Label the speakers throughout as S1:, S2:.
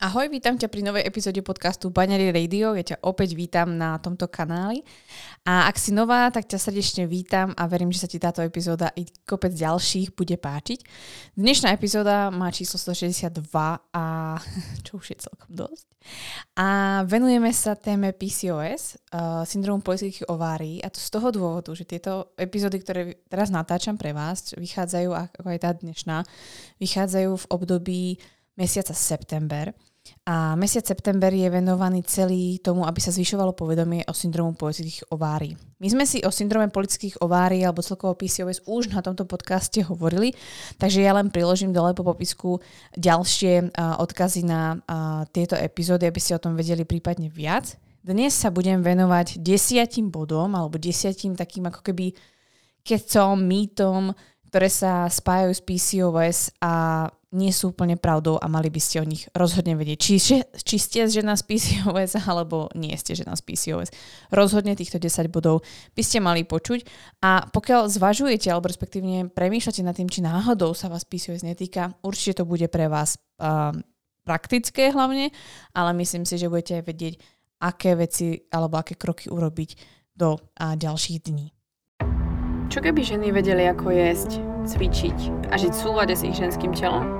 S1: Ahoj, vítam ťa pri novej epizóde podcastu Baňary Radio. Ja ťa opäť vítam na tomto kanáli. A ak si nová, tak ťa srdečne vítam a verím, že sa ti táto epizóda i kopec ďalších bude páčiť. Dnešná epizóda má číslo 162 a čo už je celkom dosť. A venujeme sa téme PCOS, uh, syndromu politických ovárií a to z toho dôvodu, že tieto epizódy, ktoré teraz natáčam pre vás, vychádzajú, ako aj tá dnešná, vychádzajú v období mesiaca september. A mesiac september je venovaný celý tomu, aby sa zvyšovalo povedomie o syndromu politických ovárií. My sme si o syndrome politických ovárií alebo celkovo PCOS už na tomto podcaste hovorili, takže ja len priložím dole po popisku ďalšie uh, odkazy na uh, tieto epizódy, aby ste o tom vedeli prípadne viac. Dnes sa budem venovať desiatim bodom alebo desiatim takým ako keby kecom, mýtom, ktoré sa spájajú s PCOS a nie sú úplne pravdou a mali by ste o nich rozhodne vedieť. Či, či ste žena z PCOS alebo nie ste žena z PCOS. Rozhodne týchto 10 bodov by ste mali počuť a pokiaľ zvažujete alebo respektívne premýšľate nad tým, či náhodou sa vás PCOS netýka, určite to bude pre vás uh, praktické hlavne, ale myslím si, že budete vedieť, aké veci alebo aké kroky urobiť do uh, ďalších dní.
S2: Čo keby ženy vedeli, ako jesť, cvičiť a žiť v súlade s ich ženským telom?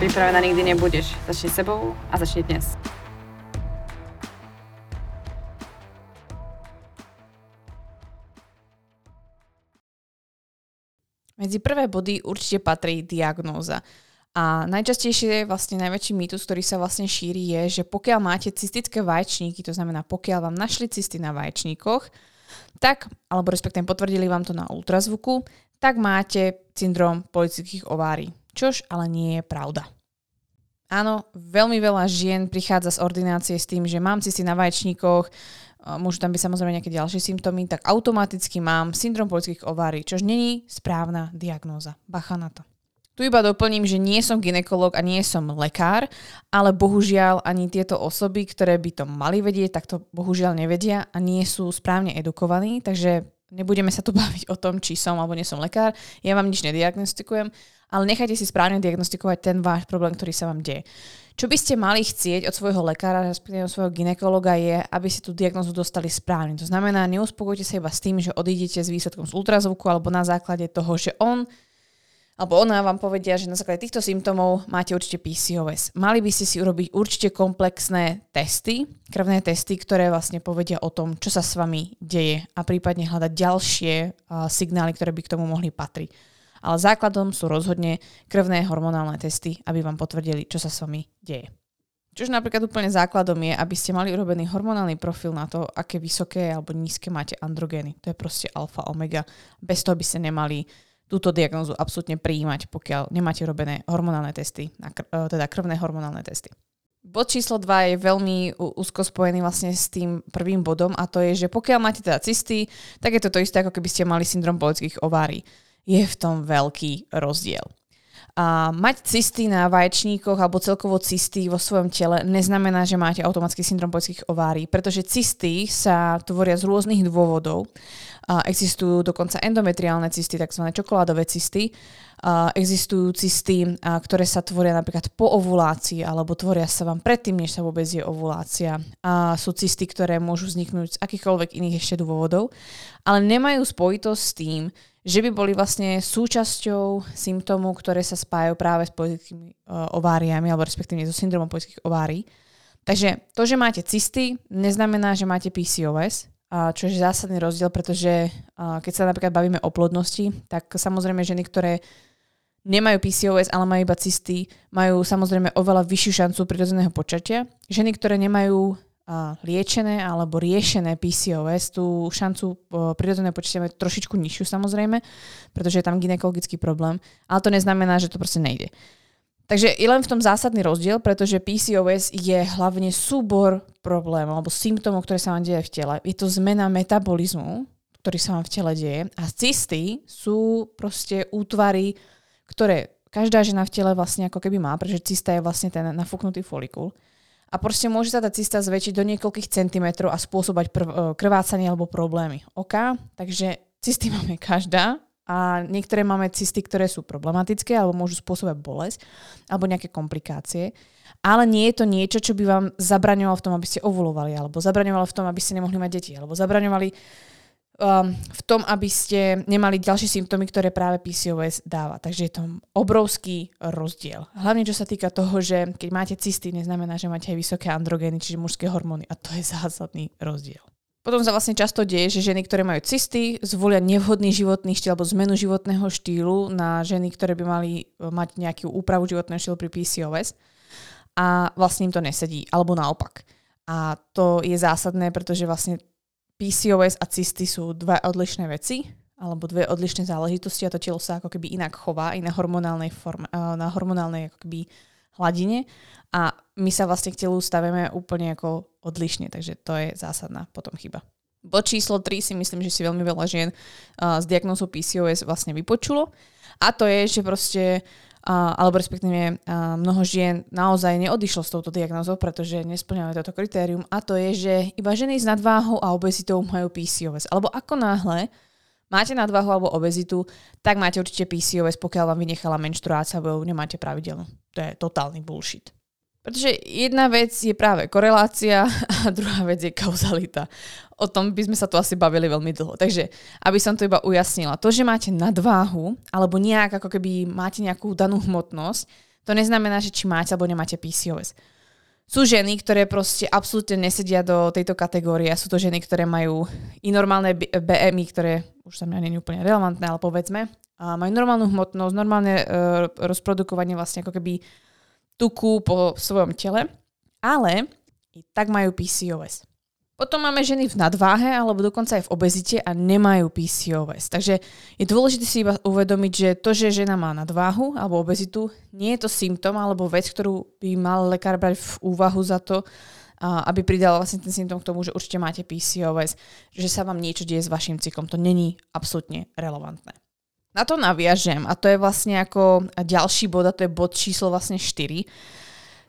S2: Pripravená nikdy nebudeš. Začni sebou a začni dnes.
S1: Medzi prvé body určite patrí diagnóza. A najčastejšie, vlastne najväčší mýtus, ktorý sa vlastne šíri, je, že pokiaľ máte cystické vaječníky, to znamená pokiaľ vám našli cysty na vaječníkoch, tak, alebo respektíve potvrdili vám to na ultrazvuku, tak máte syndrom politických ovárií. Čož ale nie je pravda. Áno, veľmi veľa žien prichádza z ordinácie s tým, že mám cysty na vaječníkoch, môžu tam byť samozrejme nejaké ďalšie symptómy, tak automaticky mám syndrom politických ovárií, čož není správna diagnóza. Bacha na to. Tu iba doplním, že nie som ginekolog a nie som lekár, ale bohužiaľ ani tieto osoby, ktoré by to mali vedieť, tak to bohužiaľ nevedia a nie sú správne edukovaní, takže nebudeme sa tu baviť o tom, či som alebo nie som lekár, ja vám nič nediagnostikujem, ale nechajte si správne diagnostikovať ten váš problém, ktorý sa vám deje. Čo by ste mali chcieť od svojho lekára, respektíve od svojho ginekologa je, aby si tú diagnozu dostali správne. To znamená, neuspokojte sa iba s tým, že odídete s výsledkom z ultrazvuku alebo na základe toho, že on alebo ona vám povedia, že na základe týchto symptómov máte určite PCOS. Mali by ste si urobiť určite komplexné testy, krvné testy, ktoré vlastne povedia o tom, čo sa s vami deje a prípadne hľadať ďalšie uh, signály, ktoré by k tomu mohli patriť. Ale základom sú rozhodne krvné hormonálne testy, aby vám potvrdili, čo sa s vami deje. Čož napríklad úplne základom je, aby ste mali urobený hormonálny profil na to, aké vysoké alebo nízke máte androgény. To je proste alfa, omega. Bez toho by ste nemali túto diagnózu absolútne prijímať, pokiaľ nemáte robené hormonálne testy, e, teda krvné hormonálne testy. Bod číslo 2 je veľmi úzko spojený vlastne s tým prvým bodom a to je, že pokiaľ máte teda cysty, tak je to to isté, ako keby ste mali syndrom politických ovárií. Je v tom veľký rozdiel. A mať cysty na vaječníkoch alebo celkovo cysty vo svojom tele neznamená, že máte automatický syndrom politických ovárií, pretože cysty sa tvoria z rôznych dôvodov. A existujú dokonca endometriálne cysty, tzv. čokoládové cysty. A existujú cysty, a ktoré sa tvoria napríklad po ovulácii alebo tvoria sa vám predtým, než sa vôbec je ovulácia. A sú cysty, ktoré môžu vzniknúť z akýchkoľvek iných ešte dôvodov, ale nemajú spojitosť s tým, že by boli vlastne súčasťou symptómov, ktoré sa spájajú práve s politickými uh, ováriami, alebo respektíve so syndromom politických ovárií. Takže to, že máte cysty, neznamená, že máte PCOS, čo je zásadný rozdiel, pretože keď sa napríklad bavíme o plodnosti, tak samozrejme ženy, ktoré nemajú PCOS, ale majú iba cysty, majú samozrejme oveľa vyššiu šancu prirodzeného počatia. Ženy, ktoré nemajú liečené alebo riešené PCOS, tú šancu prirodzeného počatia mať trošičku nižšiu samozrejme, pretože je tam ginekologický problém, ale to neznamená, že to proste nejde. Takže je len v tom zásadný rozdiel, pretože PCOS je hlavne súbor problémov alebo symptómov, ktoré sa vám deje v tele. Je to zmena metabolizmu, ktorý sa vám v tele deje. A cysty sú proste útvary, ktoré každá žena v tele vlastne ako keby má, pretože cysta je vlastne ten nafúknutý folikul. A proste môže sa tá cysta zväčšiť do niekoľkých centimetrov a spôsobať prv, e, krvácanie alebo problémy. OK? Takže cysty máme každá, a niektoré máme cysty, ktoré sú problematické alebo môžu spôsobať bolesť alebo nejaké komplikácie. Ale nie je to niečo, čo by vám zabraňovalo v tom, aby ste ovulovali, alebo zabraňovalo v tom, aby ste nemohli mať deti, alebo zabraňovali um, v tom, aby ste nemali ďalšie symptómy, ktoré práve PCOS dáva. Takže je to obrovský rozdiel. Hlavne čo sa týka toho, že keď máte cysty, neznamená, že máte aj vysoké androgény, čiže mužské hormóny. A to je zásadný rozdiel. Potom sa vlastne často deje, že ženy, ktoré majú cysty, zvolia nevhodný životný štýl alebo zmenu životného štýlu na ženy, ktoré by mali e, mať nejakú úpravu životného štýlu pri PCOS a vlastne im to nesedí, alebo naopak. A to je zásadné, pretože vlastne PCOS a cysty sú dve odlišné veci, alebo dve odlišné záležitosti a to telo sa ako keby inak chová, i na hormonálnej, forme, e, na hormonálnej ako keby hladine a my sa vlastne k telu stavíme úplne ako odlišne, takže to je zásadná potom chyba. Bod číslo 3 si myslím, že si veľmi veľa žien uh, s diagnózou PCOS vlastne vypočulo a to je, že proste alebo respektíve mnoho žien naozaj neodišlo s touto diagnózou, pretože nesplňajú toto kritérium a to je, že iba ženy s nadváhou a obezitou majú PCOS. Alebo ako náhle máte nadvahu alebo obezitu, tak máte určite PCOS, pokiaľ vám vynechala menštruácia, alebo nemáte pravidelnú. To je totálny bullshit. Pretože jedna vec je práve korelácia a druhá vec je kauzalita. O tom by sme sa tu asi bavili veľmi dlho. Takže, aby som to iba ujasnila, to, že máte nadváhu, alebo nejak ako keby máte nejakú danú hmotnosť, to neznamená, že či máte alebo nemáte PCOS. Sú ženy, ktoré proste absolútne nesedia do tejto kategórie. Sú to ženy, ktoré majú i normálne BMI, ktoré už sa mňa nie je úplne relevantné, ale povedzme, a majú normálnu hmotnosť, normálne uh, rozprodukovanie vlastne ako keby tuku po svojom tele, ale i tak majú PCOS. Potom máme ženy v nadváhe alebo dokonca aj v obezite a nemajú PCOS. Takže je dôležité si iba uvedomiť, že to, že žena má nadváhu alebo obezitu, nie je to symptom alebo vec, ktorú by mal lekár brať v úvahu za to, aby pridal vlastne ten symptom k tomu, že určite máte PCOS, že sa vám niečo deje s vašim cyklom. To není absolútne relevantné. Na to naviažem a to je vlastne ako ďalší bod a to je bod číslo vlastne 4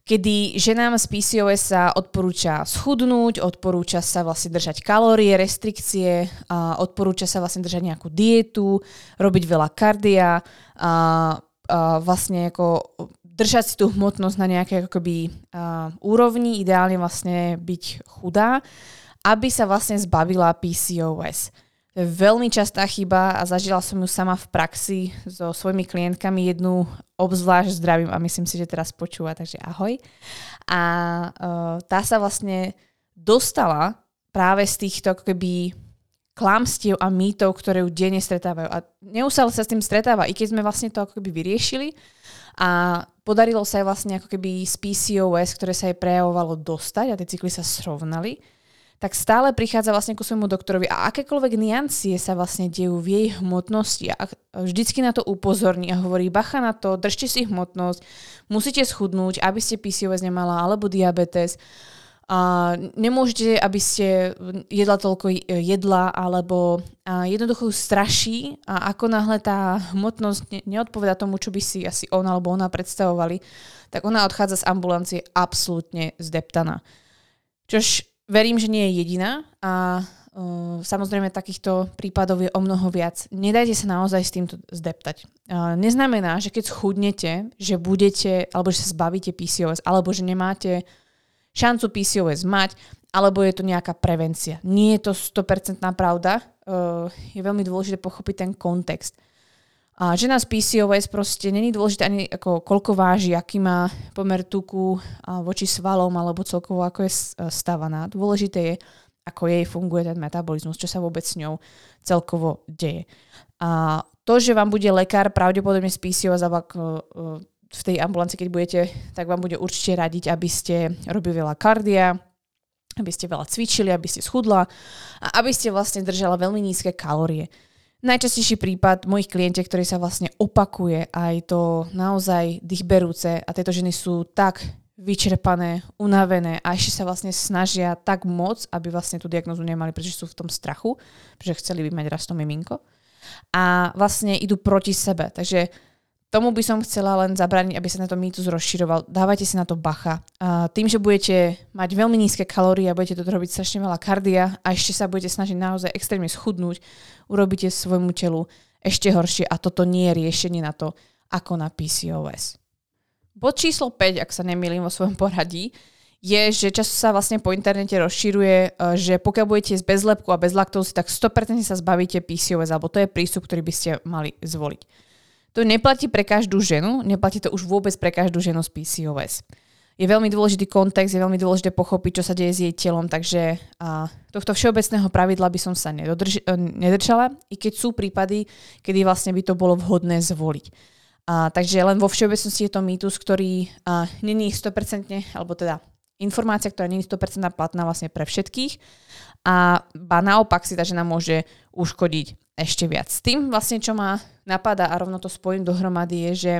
S1: kedy ženám z PCOS sa odporúča schudnúť, odporúča sa vlastne držať kalórie, restrikcie, a odporúča sa vlastne držať nejakú dietu, robiť veľa kardia, a, a vlastne ako držať si tú hmotnosť na nejakej akoby, a, úrovni, ideálne vlastne byť chudá, aby sa vlastne zbavila PCOS. To je veľmi častá chyba a zažila som ju sama v praxi so svojimi klientkami jednu obzvlášť zdravím a myslím si, že teraz počúva, takže ahoj. A uh, tá sa vlastne dostala práve z týchto keby klamstiev a mýtov, ktoré ju denne stretávajú. A neustále sa s tým stretáva, i keď sme vlastne to ako keby vyriešili a podarilo sa jej vlastne ako keby z PCOS, ktoré sa jej prejavovalo dostať a tie cykly sa srovnali tak stále prichádza vlastne ku svojmu doktorovi a akékoľvek niancie sa vlastne dejú v jej hmotnosti a vždycky na to upozorní a hovorí bacha na to, držte si hmotnosť, musíte schudnúť, aby ste PCOS nemala alebo diabetes. A nemôžete, aby ste jedla toľko jedla, alebo jednoducho straší a ako náhle tá hmotnosť neodpoveda tomu, čo by si asi on alebo ona predstavovali, tak ona odchádza z ambulancie absolútne zdeptaná. Čož verím, že nie je jediná a uh, samozrejme takýchto prípadov je o mnoho viac. Nedajte sa naozaj s týmto zdeptať. Uh, neznamená, že keď schudnete, že budete, alebo že sa zbavíte PCOS, alebo že nemáte šancu PCOS mať, alebo je to nejaká prevencia. Nie je to 100% pravda. Uh, je veľmi dôležité pochopiť ten kontext. A žena z PCOS proste není dôležité ani ako koľko váži, aký má pomer tuku voči svalom alebo celkovo ako je stavaná. Dôležité je, ako jej funguje ten metabolizmus, čo sa vôbec s ňou celkovo deje. A to, že vám bude lekár pravdepodobne z PCOS alebo e, v tej ambulanci, keď budete, tak vám bude určite radiť, aby ste robili veľa kardia, aby ste veľa cvičili, aby ste schudla a aby ste vlastne držala veľmi nízke kalórie. Najčastejší prípad mojich klientiek, ktorý sa vlastne opakuje a je to naozaj dýchberúce a tieto ženy sú tak vyčerpané, unavené a ešte sa vlastne snažia tak moc, aby vlastne tú diagnozu nemali, pretože sú v tom strachu, pretože chceli by mať raz to miminko a vlastne idú proti sebe. Takže tomu by som chcela len zabrániť, aby sa na to mýtus rozširoval. Dávajte si na to bacha. A tým, že budete mať veľmi nízke kalórie a budete to robiť strašne veľa kardia a ešte sa budete snažiť naozaj extrémne schudnúť, urobíte svojmu telu ešte horšie a toto nie je riešenie na to, ako na PCOS. Bod číslo 5, ak sa nemýlim vo svojom poradí, je, že často sa vlastne po internete rozširuje, e, že pokiaľ budete jesť bez lepku a bez laktózy, tak 100% sa zbavíte PCOS, alebo to je prístup, ktorý by ste mali zvoliť. To neplatí pre každú ženu, neplatí to už vôbec pre každú ženu z PCOS. Je veľmi dôležitý kontext, je veľmi dôležité pochopiť, čo sa deje s jej telom, takže a, tohto všeobecného pravidla by som sa nedodrž- e, nedržala, i keď sú prípady, kedy vlastne by to bolo vhodné zvoliť. A, takže len vo všeobecnosti je to mýtus, ktorý a, není 100%, alebo teda informácia, ktorá nie je 100% platná vlastne pre všetkých a ba naopak si tá žena môže uškodiť ešte viac. Tým vlastne, čo ma napadá a rovno to spojím dohromady, je, že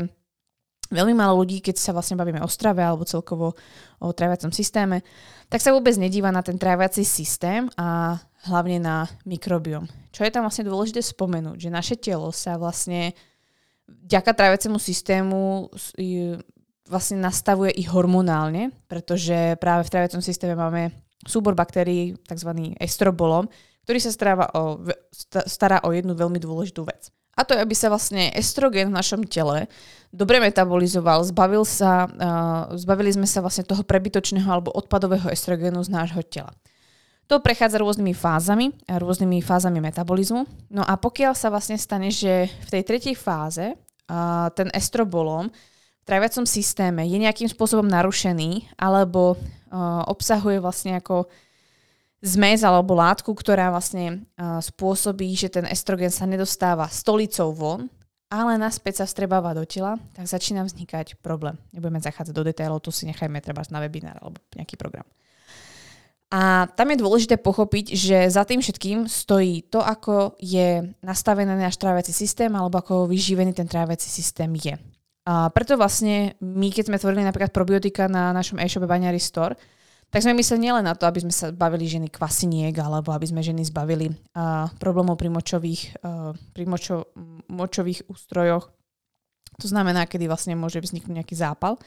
S1: veľmi málo ľudí, keď sa vlastne bavíme o strave alebo celkovo o tráviacom systéme, tak sa vôbec nedíva na ten tráviaci systém a hlavne na mikrobiom. Čo je tam vlastne dôležité spomenúť, že naše telo sa vlastne vďaka tráviacemu systému vlastne nastavuje i hormonálne, pretože práve v traviacom systéme máme súbor baktérií, tzv. estrobolom, ktorý sa stará o, stará o jednu veľmi dôležitú vec. A to je, aby sa vlastne estrogen v našom tele dobre metabolizoval, zbavil sa, uh, zbavili sme sa vlastne toho prebytočného alebo odpadového estrogenu z nášho tela. To prechádza rôznymi fázami, rôznymi fázami metabolizmu. No a pokiaľ sa vlastne stane, že v tej tretej fáze uh, ten estrobolom tráviacom systéme je nejakým spôsobom narušený alebo uh, obsahuje vlastne ako zmes alebo látku, ktorá vlastne uh, spôsobí, že ten estrogen sa nedostáva stolicou von, ale naspäť sa vstrebáva do tela, tak začína vznikať problém. Nebudeme zachádzať do detailov, tu si nechajme treba na webinár alebo nejaký program. A tam je dôležité pochopiť, že za tým všetkým stojí to, ako je nastavený náš tráviaci systém alebo ako vyživený ten tráviaci systém je. A preto vlastne my, keď sme tvorili napríklad probiotika na našom e-shope Baňary Store, tak sme mysleli nielen na to, aby sme sa bavili ženy kvasiniek, alebo aby sme ženy zbavili uh, problémov pri močových, uh, pri močo, močových ústrojoch. To znamená, kedy vlastne môže vzniknúť nejaký zápal.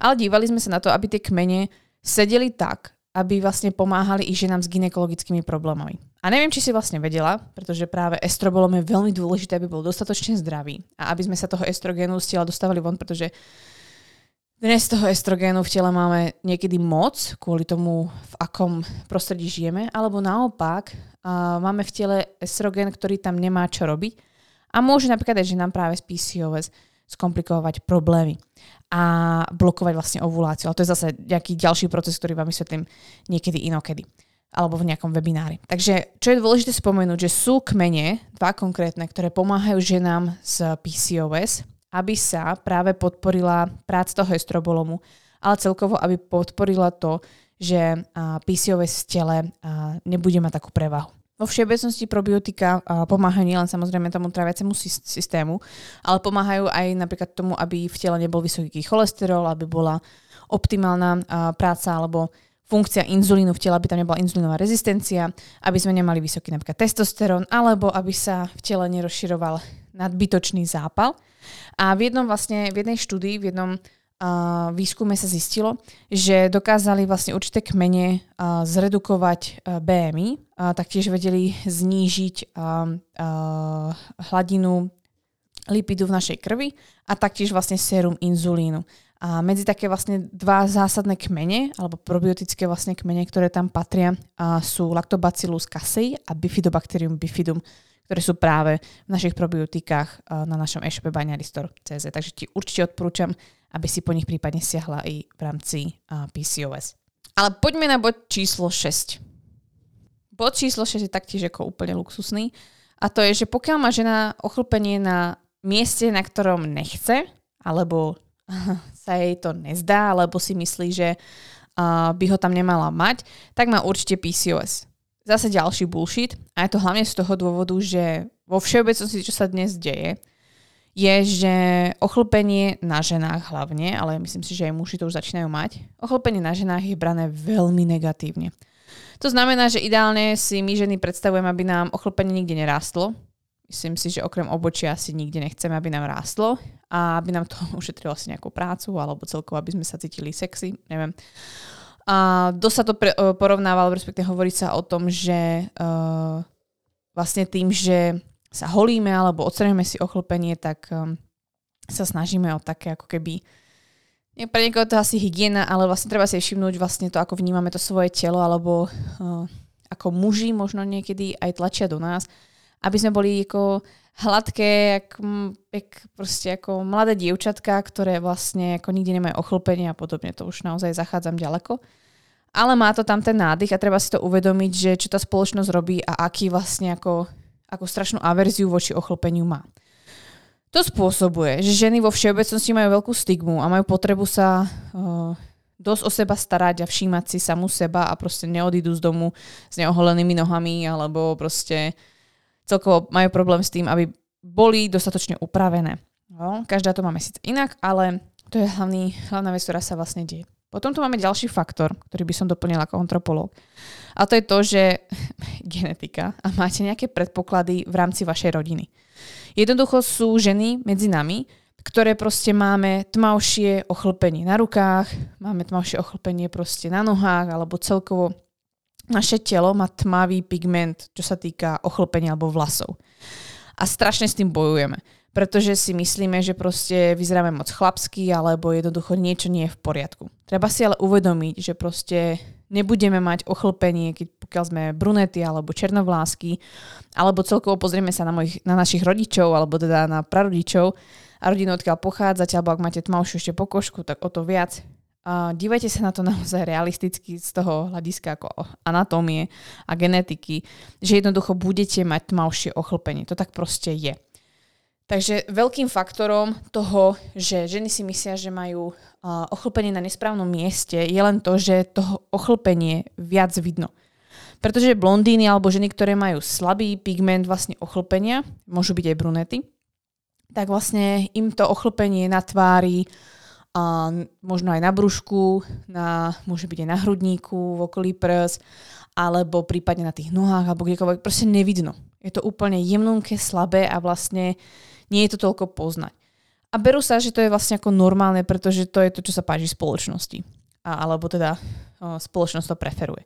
S1: Ale dívali sme sa na to, aby tie kmene sedeli tak, aby vlastne pomáhali i ženám s ginekologickými problémami. A neviem, či si vlastne vedela, pretože práve estrobolom je veľmi dôležité, aby bol dostatočne zdravý a aby sme sa toho estrogénu tela dostávali von, pretože dnes toho estrogénu v tele máme niekedy moc kvôli tomu, v akom prostredí žijeme, alebo naopak máme v tele estrogén, ktorý tam nemá čo robiť a môže napríklad aj, že nám práve z PCOS skomplikovať problémy a blokovať vlastne ovuláciu. Ale to je zase nejaký ďalší proces, ktorý vám vysvetlím niekedy inokedy alebo v nejakom webinári. Takže čo je dôležité spomenúť, že sú kmene, dva konkrétne, ktoré pomáhajú ženám s PCOS, aby sa práve podporila práca toho estrobolomu, ale celkovo, aby podporila to, že PCOS v tele nebude mať takú prevahu. Vo všeobecnosti probiotika pomáhajú nielen samozrejme tomu traviacemu systému, ale pomáhajú aj napríklad tomu, aby v tele nebol vysoký cholesterol, aby bola optimálna práca alebo funkcia inzulínu v tele, aby tam nebola inzulínová rezistencia, aby sme nemali vysoký napríklad testosterón, alebo aby sa v tele nerozširoval nadbytočný zápal. A v jednom vlastne, v jednej štúdii, v jednom uh, výskume sa zistilo, že dokázali vlastne určité kmene uh, zredukovať uh, BMI, uh, taktiež vedeli znížiť uh, uh, hladinu lipidu v našej krvi a taktiež vlastne sérum inzulínu. A medzi také vlastne dva zásadné kmene, alebo probiotické vlastne kmene, ktoré tam patria, sú Lactobacillus casei a Bifidobacterium bifidum, ktoré sú práve v našich probiotikách na našom e-shope baňaristor.cz. Takže ti určite odporúčam aby si po nich prípadne siahla i v rámci PCOS. Ale poďme na bod číslo 6. Bod číslo 6 je taktiež ako úplne luxusný a to je, že pokiaľ má žena ochlpenie na mieste, na ktorom nechce, alebo sa jej to nezdá, alebo si myslí, že by ho tam nemala mať, tak má určite PCOS. Zase ďalší bullshit a je to hlavne z toho dôvodu, že vo všeobecnosti, čo sa dnes deje, je, že ochlpenie na ženách hlavne, ale myslím si, že aj muži to už začínajú mať, ochlpenie na ženách je brané veľmi negatívne. To znamená, že ideálne si my ženy predstavujeme, aby nám ochlpenie nikde nerástlo. Myslím si, že okrem obočia si nikde nechceme, aby nám rástlo a aby nám to ušetrilo asi nejakú prácu alebo celkovo, aby sme sa cítili sexy, neviem. A dosť sa to pre, porovnávalo, respektíve hovorí sa o tom, že uh, vlastne tým, že sa holíme alebo odstraníme si ochlpenie, tak um, sa snažíme o také ako keby pre niekoho to asi hygiena, ale vlastne treba si všimnúť vlastne to, ako vnímame to svoje telo, alebo uh, ako muži možno niekedy aj tlačia do nás, aby sme boli ako hladké, jak, jak proste ako mladé dievčatka, ktoré vlastne ako nikdy nemajú ochlpenie a podobne. To už naozaj zachádzam ďaleko. Ale má to tam ten nádych a treba si to uvedomiť, že čo tá spoločnosť robí a aký vlastne ako ako strašnú averziu voči ochlpeniu má. To spôsobuje, že ženy vo všeobecnosti majú veľkú stigmu a majú potrebu sa uh, dosť o seba starať a všímať si samú seba a proste neodídu z domu s neoholenými nohami alebo proste celkovo majú problém s tým, aby boli dostatočne upravené. No, každá to máme síce inak, ale to je hlavný, hlavná vec, ktorá sa vlastne deje. Potom tu máme ďalší faktor, ktorý by som doplnila ako antropológ. A to je to, že genetika a máte nejaké predpoklady v rámci vašej rodiny. Jednoducho sú ženy medzi nami, ktoré proste máme tmavšie ochlpenie na rukách, máme tmavšie ochlpenie proste na nohách, alebo celkovo naše telo má tmavý pigment, čo sa týka ochlpenia alebo vlasov. A strašne s tým bojujeme pretože si myslíme, že proste vyzeráme moc chlapsky alebo jednoducho niečo nie je v poriadku. Treba si ale uvedomiť, že proste nebudeme mať ochlpenie, keď pokiaľ sme brunety alebo černovlásky, alebo celkovo pozrieme sa na, mojich, na našich rodičov alebo teda na prarodičov a rodinu odkiaľ pochádzate, alebo ak máte tmavšiu ešte pokožku, tak o to viac. Dívajte sa na to naozaj realisticky z toho hľadiska ako anatómie a genetiky, že jednoducho budete mať tmavšie ochlpenie. To tak proste je. Takže veľkým faktorom toho, že ženy si myslia, že majú ochlpenie na nesprávnom mieste, je len to, že toho ochlpenie viac vidno. Pretože blondíny alebo ženy, ktoré majú slabý pigment vlastne ochlpenia, môžu byť aj brunety, tak vlastne im to ochlpenie na tvári, a možno aj na brúšku, na, môže byť aj na hrudníku, v okolí prs, alebo prípadne na tých nohách, alebo kdekoľvek, proste nevidno. Je to úplne jemnunké, slabé a vlastne nie je to toľko poznať. A berú sa, že to je vlastne ako normálne, pretože to je to, čo sa páči spoločnosti. A, alebo teda uh, spoločnosť to preferuje.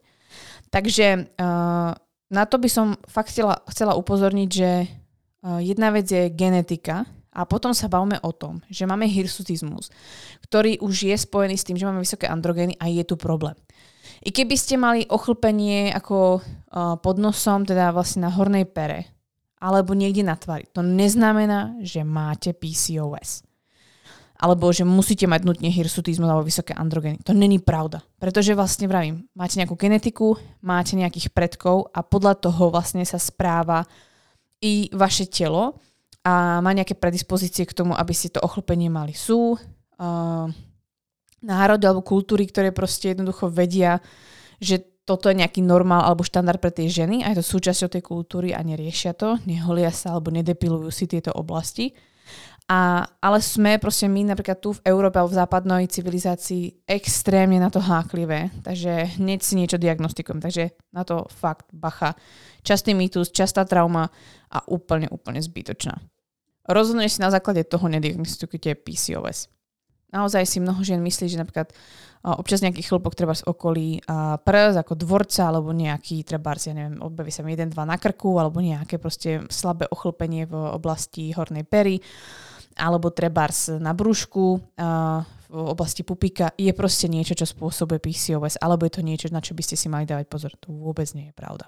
S1: Takže uh, na to by som fakt chcela, chcela upozorniť, že uh, jedna vec je genetika a potom sa bavíme o tom, že máme hirsutizmus, ktorý už je spojený s tým, že máme vysoké androgény a je tu problém. I keby ste mali ochlpenie ako uh, pod nosom, teda vlastne na hornej pere, alebo niekde na tvári. To neznamená, že máte PCOS. Alebo že musíte mať nutne hirsutizmus alebo vysoké androgeny. To není pravda. Pretože vlastne vravím, máte nejakú genetiku, máte nejakých predkov a podľa toho vlastne sa správa i vaše telo a má nejaké predispozície k tomu, aby si to ochlpenie mali. Sú uh, národy alebo kultúry, ktoré proste jednoducho vedia, že toto je nejaký normál alebo štandard pre tie ženy a je to súčasťou tej kultúry a neriešia to, neholia sa alebo nedepilujú si tieto oblasti. A, ale sme proste my napríklad tu v Európe alebo v západnej civilizácii extrémne na to háklivé, takže hneď si niečo diagnostikujem, takže na to fakt bacha. Častý mýtus, častá trauma a úplne, úplne zbytočná. Rozhodne si na základe toho nediagnostikujete PCOS. Naozaj si mnoho žien myslí, že napríklad občas nejaký chlpok treba z okolí prs ako dvorca alebo nejaký treba, ja neviem, objaví sa mi jeden, dva na krku alebo nejaké proste slabé ochlpenie v oblasti hornej pery alebo trebárs na brúšku v oblasti pupíka je proste niečo, čo spôsobuje PCOS alebo je to niečo, na čo by ste si mali dávať pozor. To vôbec nie je pravda.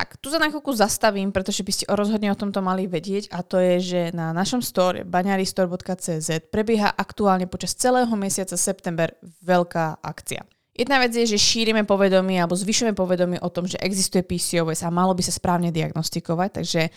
S1: Tak, tu sa na chvíľku zastavím, pretože by ste rozhodne o tomto mali vedieť a to je, že na našom store baňaristore.cz prebieha aktuálne počas celého mesiaca september veľká akcia. Jedna vec je, že šírime povedomie alebo zvyšujeme povedomie o tom, že existuje PCOS a malo by sa správne diagnostikovať, takže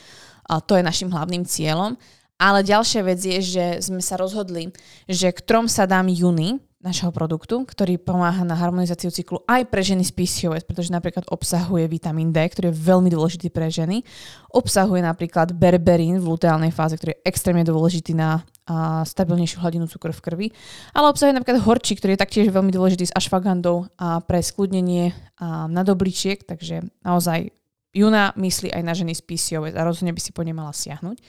S1: to je našim hlavným cieľom. Ale ďalšia vec je, že sme sa rozhodli, že k trom sadám júni našeho produktu, ktorý pomáha na harmonizáciu cyklu aj pre ženy z PCOS, pretože napríklad obsahuje vitamín D, ktorý je veľmi dôležitý pre ženy. Obsahuje napríklad berberín v luteálnej fáze, ktorý je extrémne dôležitý na a stabilnejšiu hladinu cukru v krvi. Ale obsahuje napríklad horčík, ktorý je taktiež veľmi dôležitý s ašfagandou a pre skľudnenie a nadobličiek, takže naozaj Juna myslí aj na ženy z PCOS a rozhodne by si po ne mala siahnuť.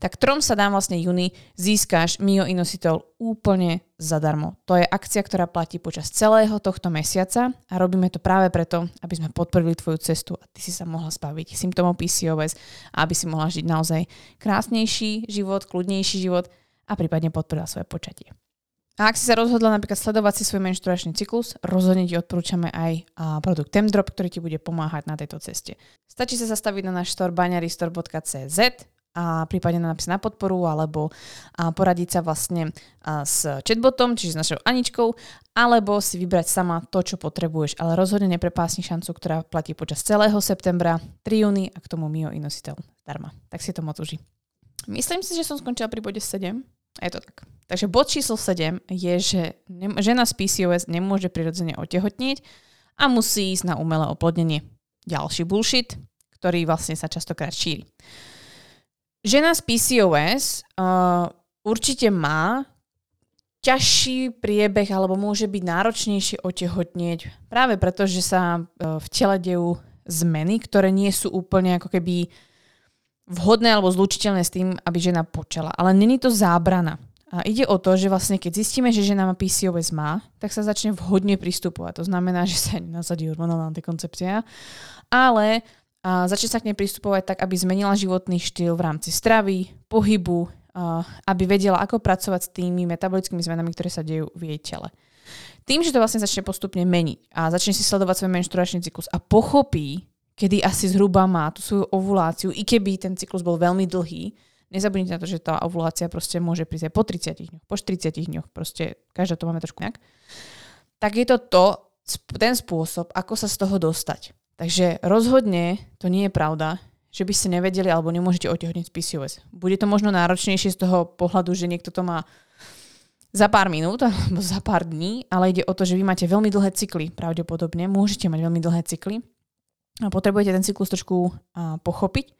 S1: Tak trom sa dám vlastne Juni získáš Mio Inositol úplne zadarmo. To je akcia, ktorá platí počas celého tohto mesiaca a robíme to práve preto, aby sme podporili tvoju cestu a ty si sa mohla spaviť symptómov PCOS a aby si mohla žiť naozaj krásnejší život, kľudnejší život a prípadne podporila svoje počatie. A ak si sa rozhodla napríklad sledovať si svoj menštruačný cyklus, rozhodne ti odporúčame aj produkt Temdrop, ktorý ti bude pomáhať na tejto ceste. Stačí sa zastaviť na náš store baňaristore.cz a prípadne napísať na podporu alebo poradiť sa vlastne s chatbotom, čiže s našou Aničkou, alebo si vybrať sama to, čo potrebuješ, ale rozhodne neprepásni šancu, ktorá platí počas celého septembra, 3 júny a k tomu Mio Inositel darma. Tak si to moc uži. Myslím si, že som skončila pri bode 7. Je to tak. Takže bod číslo 7 je, že žena z PCOS nemôže prirodzene otehotnieť a musí ísť na umelé oplodnenie. Ďalší bullshit, ktorý vlastne sa častokrát šíri. Žena z PCOS uh, určite má ťažší priebeh alebo môže byť náročnejšie otehotnieť práve preto, že sa uh, v tele dejú zmeny, ktoré nie sú úplne ako keby vhodné alebo zlučiteľné s tým, aby žena počala. Ale není to zábrana. A ide o to, že vlastne keď zistíme, že žena má PCOS má, tak sa začne vhodne pristupovať. To znamená, že sa nasadí hormonálna antikoncepcia, ale a začne sa k nej pristupovať tak, aby zmenila životný štýl v rámci stravy, pohybu, a aby vedela, ako pracovať s tými metabolickými zmenami, ktoré sa dejú v jej tele. Tým, že to vlastne začne postupne meniť a začne si sledovať svoj menštruačný cyklus a pochopí, kedy asi zhruba má tú svoju ovuláciu, i keby ten cyklus bol veľmi dlhý. Nezabudnite na to, že tá ovulácia proste môže prísť aj po 30 dňoch, po 40 dňoch, proste každá to máme trošku nejak. Tak je to to, ten spôsob, ako sa z toho dostať. Takže rozhodne to nie je pravda, že by ste nevedeli alebo nemôžete otehotniť z PCOS. Bude to možno náročnejšie z toho pohľadu, že niekto to má za pár minút alebo za pár dní, ale ide o to, že vy máte veľmi dlhé cykly, pravdepodobne, môžete mať veľmi dlhé cykly potrebujete ten cyklus trošku pochopiť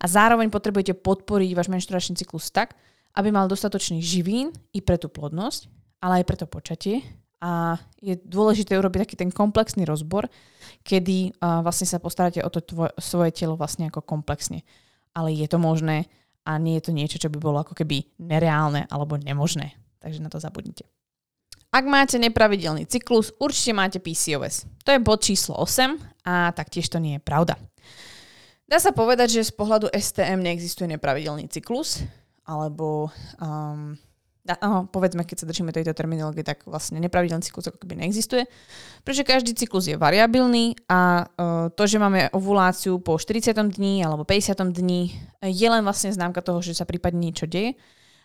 S1: a zároveň potrebujete podporiť váš menštruačný cyklus tak, aby mal dostatočný živín i pre tú plodnosť, ale aj pre to počatie. A je dôležité urobiť taký ten komplexný rozbor, kedy vlastne sa postaráte o to tvoje, svoje telo vlastne ako komplexne. Ale je to možné a nie je to niečo, čo by bolo ako keby nereálne alebo nemožné. Takže na to zabudnite. Ak máte nepravidelný cyklus, určite máte PCOS. To je bod číslo 8 a taktiež to nie je pravda. Dá sa povedať, že z pohľadu STM neexistuje nepravidelný cyklus, alebo um, no, povedzme, keď sa držíme tejto terminológie, tak vlastne nepravidelný cyklus ako keby neexistuje, pretože každý cyklus je variabilný a uh, to, že máme ovuláciu po 40. dní alebo 50. dní, je len vlastne známka toho, že sa prípadne niečo deje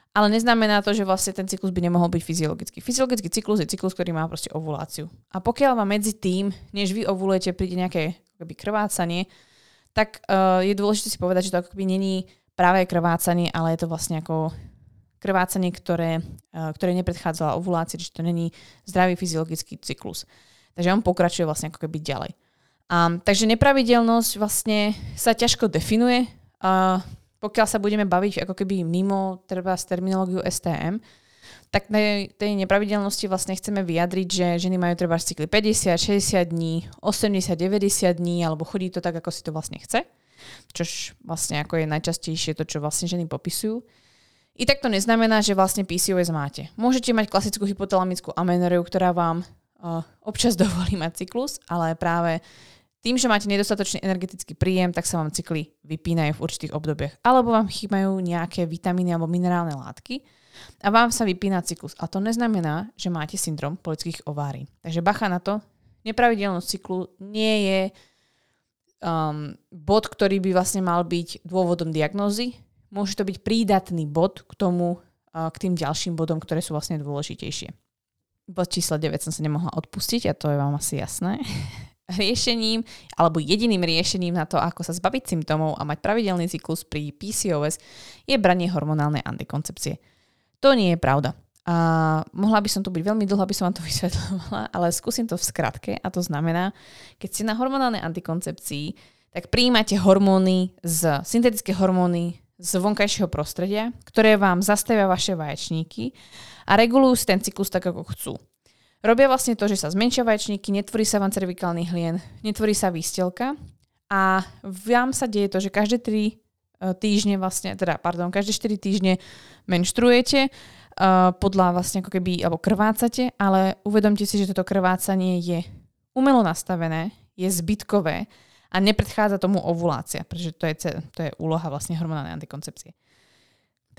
S1: ale neznamená to, že vlastne ten cyklus by nemohol byť fyziologický. Fyziologický cyklus je cyklus, ktorý má proste ovuláciu. A pokiaľ vám medzi tým, než vy ovulujete, príde nejaké akoby krvácanie, tak uh, je dôležité si povedať, že to akoby není práve krvácanie, ale je to vlastne ako krvácanie, ktoré, uh, ktoré nepredchádzala ovulácii, čiže to není zdravý fyziologický cyklus. Takže on pokračuje vlastne ako keby ďalej. Um, takže nepravidelnosť vlastne sa ťažko definuje. Uh, pokiaľ sa budeme baviť ako keby mimo treba z terminológiu STM, tak tej, tej nepravidelnosti vlastne chceme vyjadriť, že ženy majú treba cykly 50, 60 dní, 80, 90 dní, alebo chodí to tak, ako si to vlastne chce, čož vlastne ako je najčastejšie to, čo vlastne ženy popisujú. I tak to neznamená, že vlastne PCOS máte. Môžete mať klasickú hypotalamickú amenoreu, ktorá vám uh, občas dovolí mať cyklus, ale práve tým, že máte nedostatočný energetický príjem, tak sa vám cykly vypínajú v určitých obdobiach. Alebo vám chýbajú nejaké vitamíny alebo minerálne látky a vám sa vypína cyklus. A to neznamená, že máte syndrom polických ovárií. Takže bacha na to, nepravidelnosť cyklu nie je um, bod, ktorý by vlastne mal byť dôvodom diagnózy. Môže to byť prídatný bod k tomu, uh, k tým ďalším bodom, ktoré sú vlastne dôležitejšie. Bod číslo 9 som sa nemohla odpustiť a to je vám asi jasné. riešením alebo jediným riešením na to, ako sa zbaviť symptómov a mať pravidelný cyklus pri PCOS je branie hormonálnej antikoncepcie. To nie je pravda. A mohla by som tu byť veľmi dlho, aby som vám to vysvetľovala, ale skúsim to v skratke a to znamená, keď ste na hormonálnej antikoncepcii, tak príjmate hormóny z syntetické hormóny z vonkajšieho prostredia, ktoré vám zastavia vaše vaječníky a regulujú si ten cyklus tak, ako chcú. Robia vlastne to, že sa zmenšia vaječníky, netvorí sa vám cervikálny hlien, netvorí sa výstelka a vám sa deje to, že každé 3 e, týždne vlastne, teda pardon, každé 4 týždne menštruujete, uh, podľa vlastne ako keby, alebo krvácate, ale uvedomte si, že toto krvácanie je umelo nastavené, je zbytkové a nepredchádza tomu ovulácia, pretože to je, to je úloha vlastne hormonálnej antikoncepcie.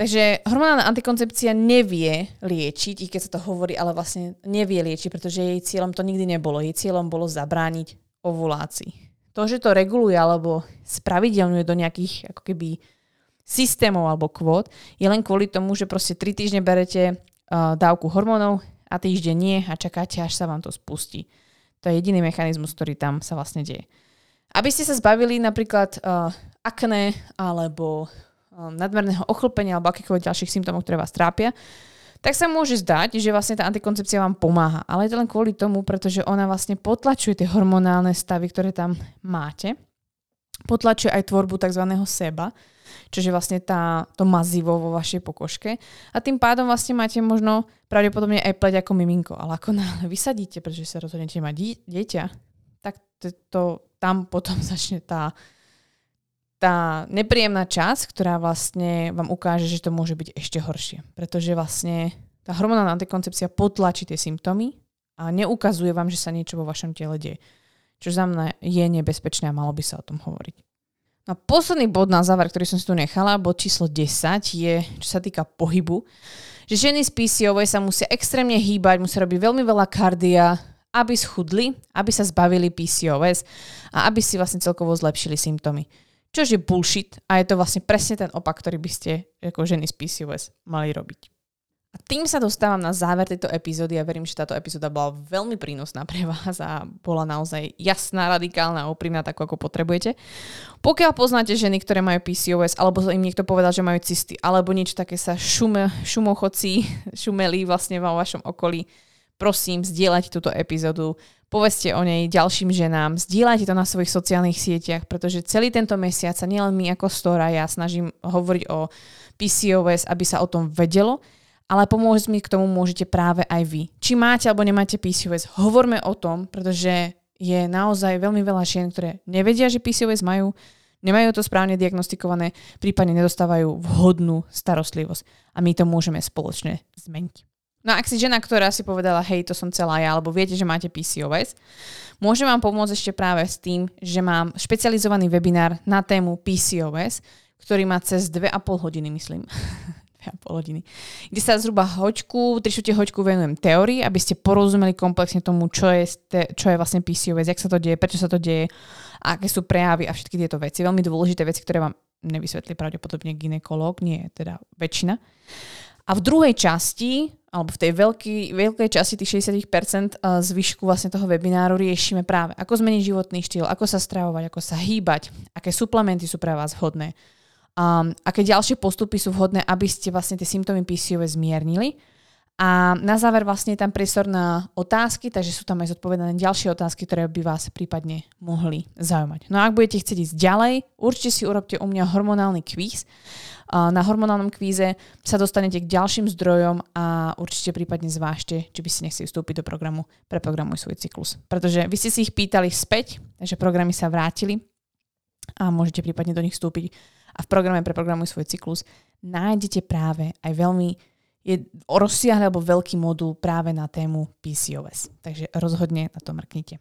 S1: Takže hormonálna antikoncepcia nevie liečiť, i keď sa to hovorí, ale vlastne nevie liečiť, pretože jej cieľom to nikdy nebolo. Jej cieľom bolo zabrániť ovulácii. To, že to reguluje alebo spravidelňuje do nejakých ako keby systémov alebo kvót, je len kvôli tomu, že proste 3 týždne berete uh, dávku hormónov a týždeň nie a čakáte, až sa vám to spustí. To je jediný mechanizmus, ktorý tam sa vlastne deje. Aby ste sa zbavili napríklad uh, akné alebo nadmerného ochlpenia alebo akýchkoľvek ďalších symptómov, ktoré vás trápia, tak sa môže zdať, že vlastne tá antikoncepcia vám pomáha. Ale je to len kvôli tomu, pretože ona vlastne potlačuje tie hormonálne stavy, ktoré tam máte. Potlačuje aj tvorbu tzv. seba, čiže vlastne tá, to mazivo vo vašej pokožke. A tým pádom vlastne máte možno pravdepodobne aj pleť ako miminko. Ale ako náhle vysadíte, pretože sa rozhodnete mať dieťa, tak to, to tam potom začne tá, tá nepríjemná časť, ktorá vlastne vám ukáže, že to môže byť ešte horšie. Pretože vlastne tá hormonálna antikoncepcia potlačí tie symptómy a neukazuje vám, že sa niečo vo vašom tele deje. Čo za mňa je nebezpečné a malo by sa o tom hovoriť. No a posledný bod na záver, ktorý som si tu nechala, bod číslo 10, je, čo sa týka pohybu, že ženy z PCOV sa musia extrémne hýbať, musia robiť veľmi veľa kardia, aby schudli, aby sa zbavili PCOS a aby si vlastne celkovo zlepšili symptómy. Čož je bullshit a je to vlastne presne ten opak, ktorý by ste ako ženy z PCOS mali robiť. A tým sa dostávam na záver tejto epizódy a verím, že táto epizóda bola veľmi prínosná pre vás a bola naozaj jasná, radikálna úprimná, tak ako potrebujete. Pokiaľ poznáte ženy, ktoré majú PCOS, alebo im niekto povedal, že majú cysty, alebo niečo také sa šume, šumochocí, šumeli vlastne vo vašom okolí, prosím, zdieľajte túto epizódu, povedzte o nej ďalším ženám, zdieľajte to na svojich sociálnych sieťach, pretože celý tento mesiac sa nielen my ako Stora, ja snažím hovoriť o PCOS, aby sa o tom vedelo, ale pomôcť mi k tomu môžete práve aj vy. Či máte alebo nemáte PCOS, hovorme o tom, pretože je naozaj veľmi veľa žien, ktoré nevedia, že PCOS majú, nemajú to správne diagnostikované, prípadne nedostávajú vhodnú starostlivosť. A my to môžeme spoločne zmeniť. No ak si žena, ktorá si povedala, hej, to som celá ja, alebo viete, že máte PCOS, môžem vám pomôcť ešte práve s tým, že mám špecializovaný webinár na tému PCOS, ktorý má cez 2,5 hodiny, myslím. 2,5 hodiny. Kde sa zhruba hoďku, 3 hoďku venujem teórii, aby ste porozumeli komplexne tomu, čo je, čo je vlastne PCOS, jak sa to deje, prečo sa to deje, aké sú prejavy a všetky tieto veci. Veľmi dôležité veci, ktoré vám nevysvetlí pravdepodobne ginekolog, nie teda väčšina. A v druhej časti, alebo v tej veľkej, veľkej časti tých 60% eh, zvyšku vlastne toho webináru riešime práve, ako zmeniť životný štýl, ako sa stravovať, ako sa hýbať, aké suplementy sú pre vás vhodné, um, aké ďalšie postupy sú vhodné, aby ste vlastne tie symptómy PCOS zmiernili. A na záver vlastne je tam priestor na otázky, takže sú tam aj zodpovedané ďalšie otázky, ktoré by vás prípadne mohli zaujímať. No a ak budete chcieť ísť ďalej, určite si urobte u mňa hormonálny kvíz, na hormonálnom kvíze sa dostanete k ďalším zdrojom a určite prípadne zvážte, či by ste nechceli vstúpiť do programu Preprogramuj svoj cyklus. Pretože vy ste si ich pýtali späť, takže programy sa vrátili a môžete prípadne do nich vstúpiť. A v programe Preprogramuj svoj cyklus nájdete práve aj veľmi je rozsiahle alebo veľký modul práve na tému PCOS. Takže rozhodne na to mrknite.